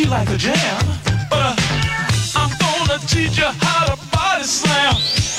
she like a jam. But uh, I'm gonna teach you how to body slam.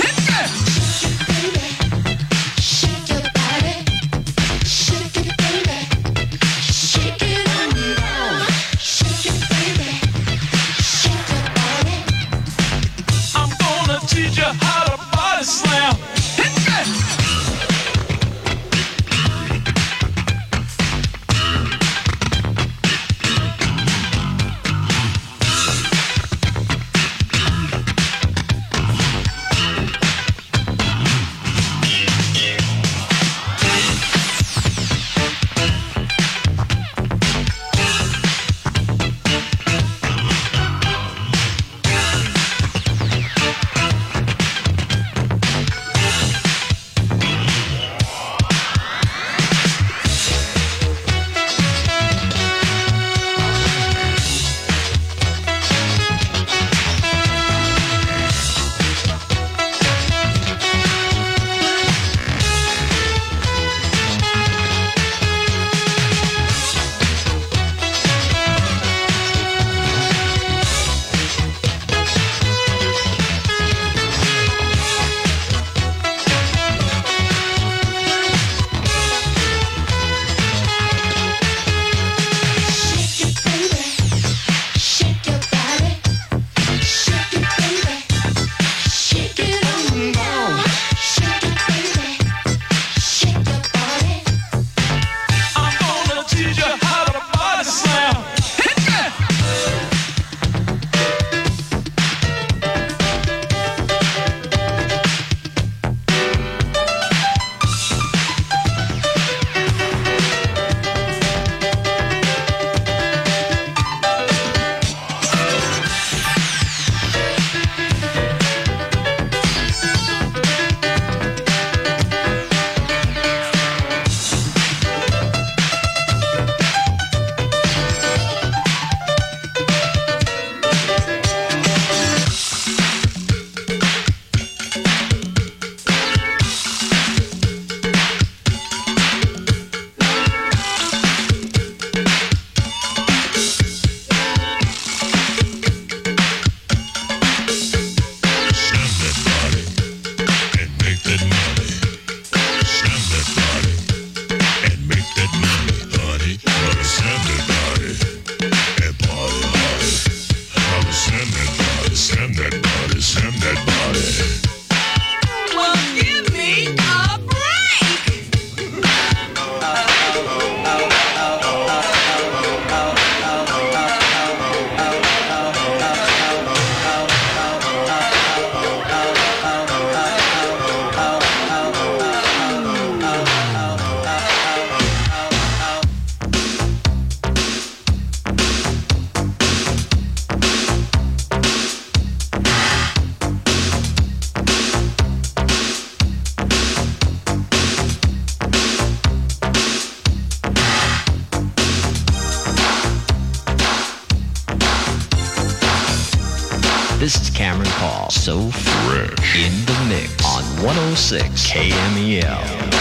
Paul. So fresh. In the mix on 106 KMEL.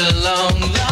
For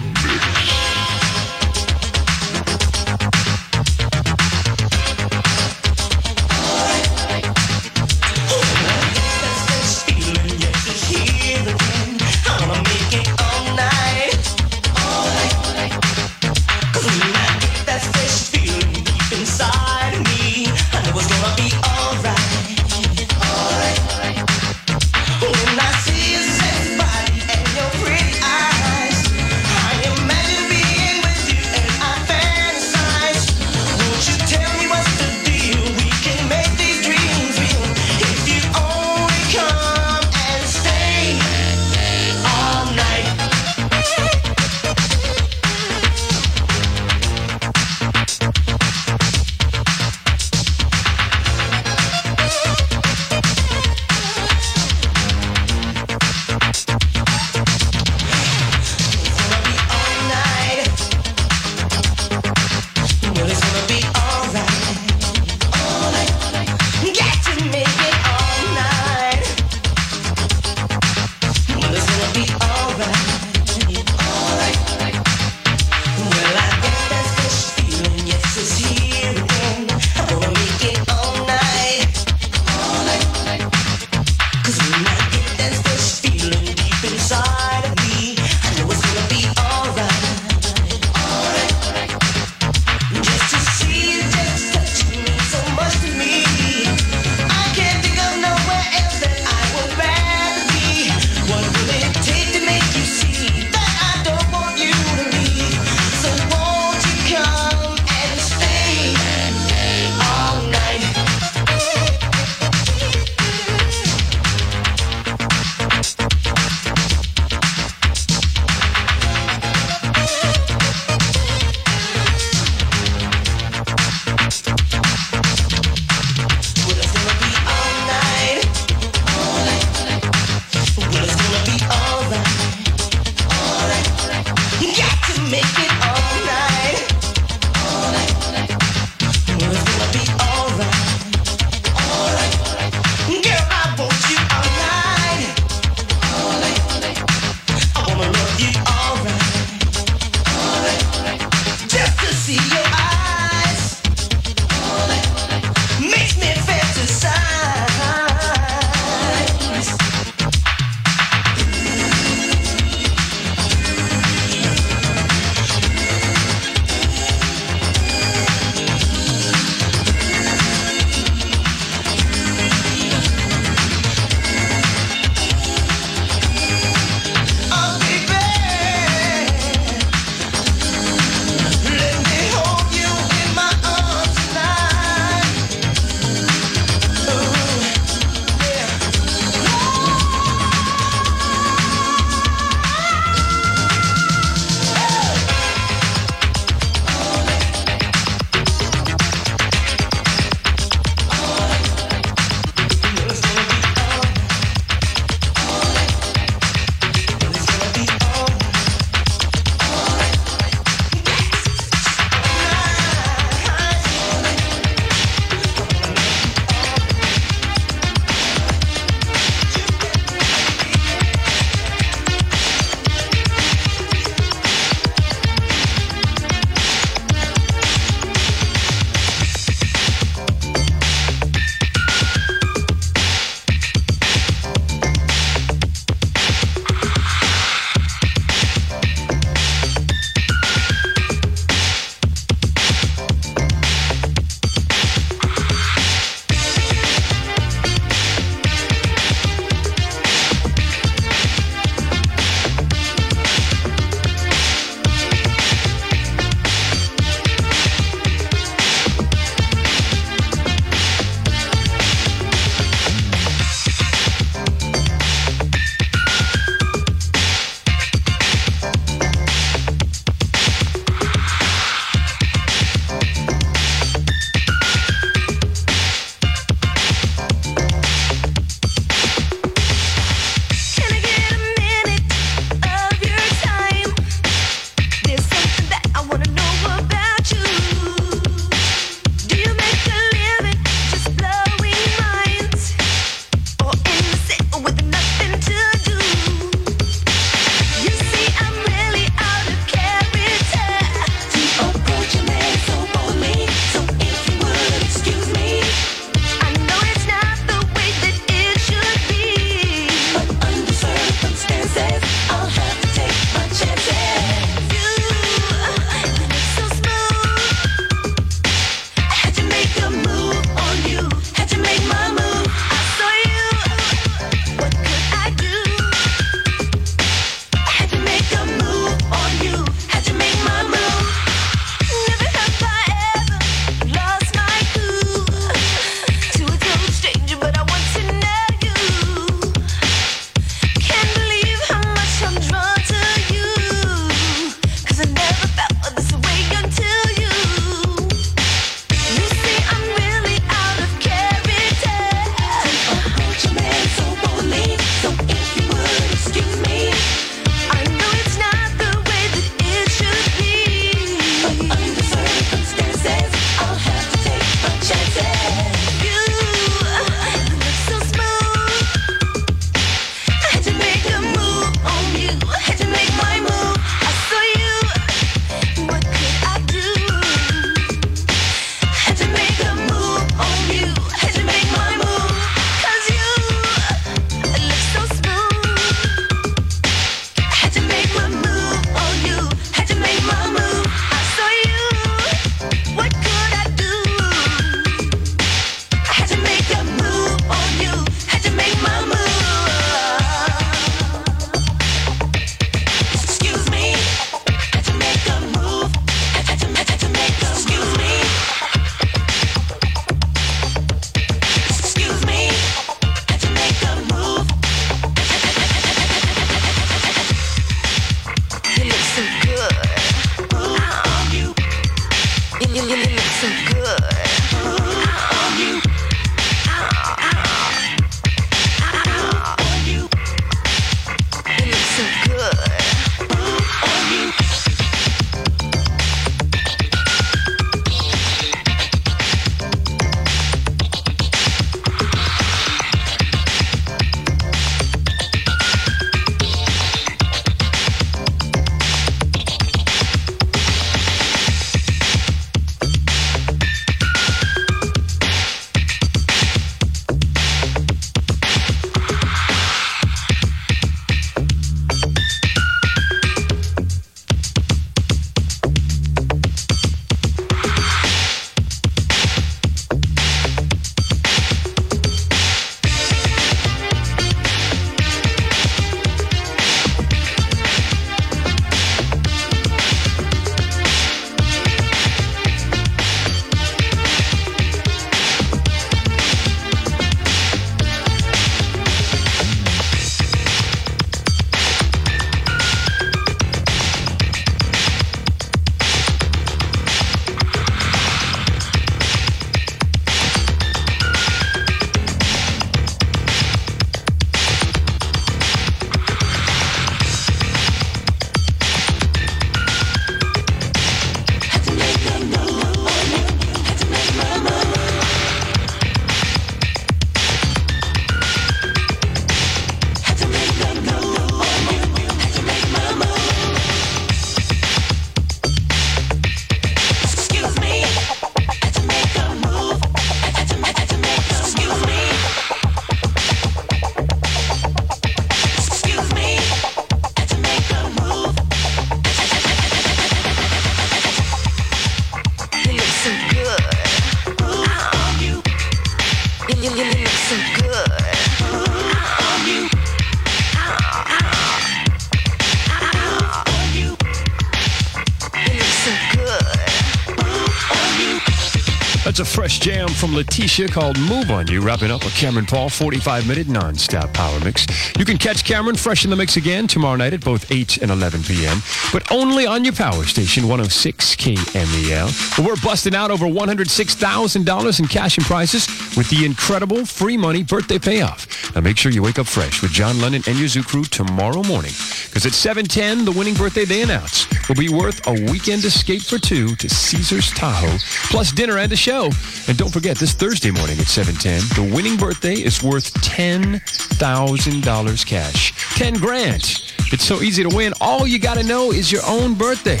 from Letitia called Move On You, wrapping up a Cameron Paul 45 minute non-stop power mix. You can catch Cameron fresh in the mix again tomorrow night at both 8 and 11 p.m., but only on your power station 106 KMEL. We're busting out over $106,000 in cash and prizes with the incredible free money birthday payoff. Now make sure you wake up fresh with John London and your zoo crew tomorrow morning because at 710, the winning birthday they announce will be worth a weekend escape for two to Caesar's Tahoe, plus dinner and a show. And don't forget, this Thursday morning at 710, the winning birthday is worth $10,000 cash. 10 grand. It's so easy to win. All you got to know is your own birthday.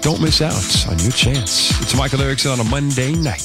Don't miss out on your chance. It's Michael Erickson on a Monday night.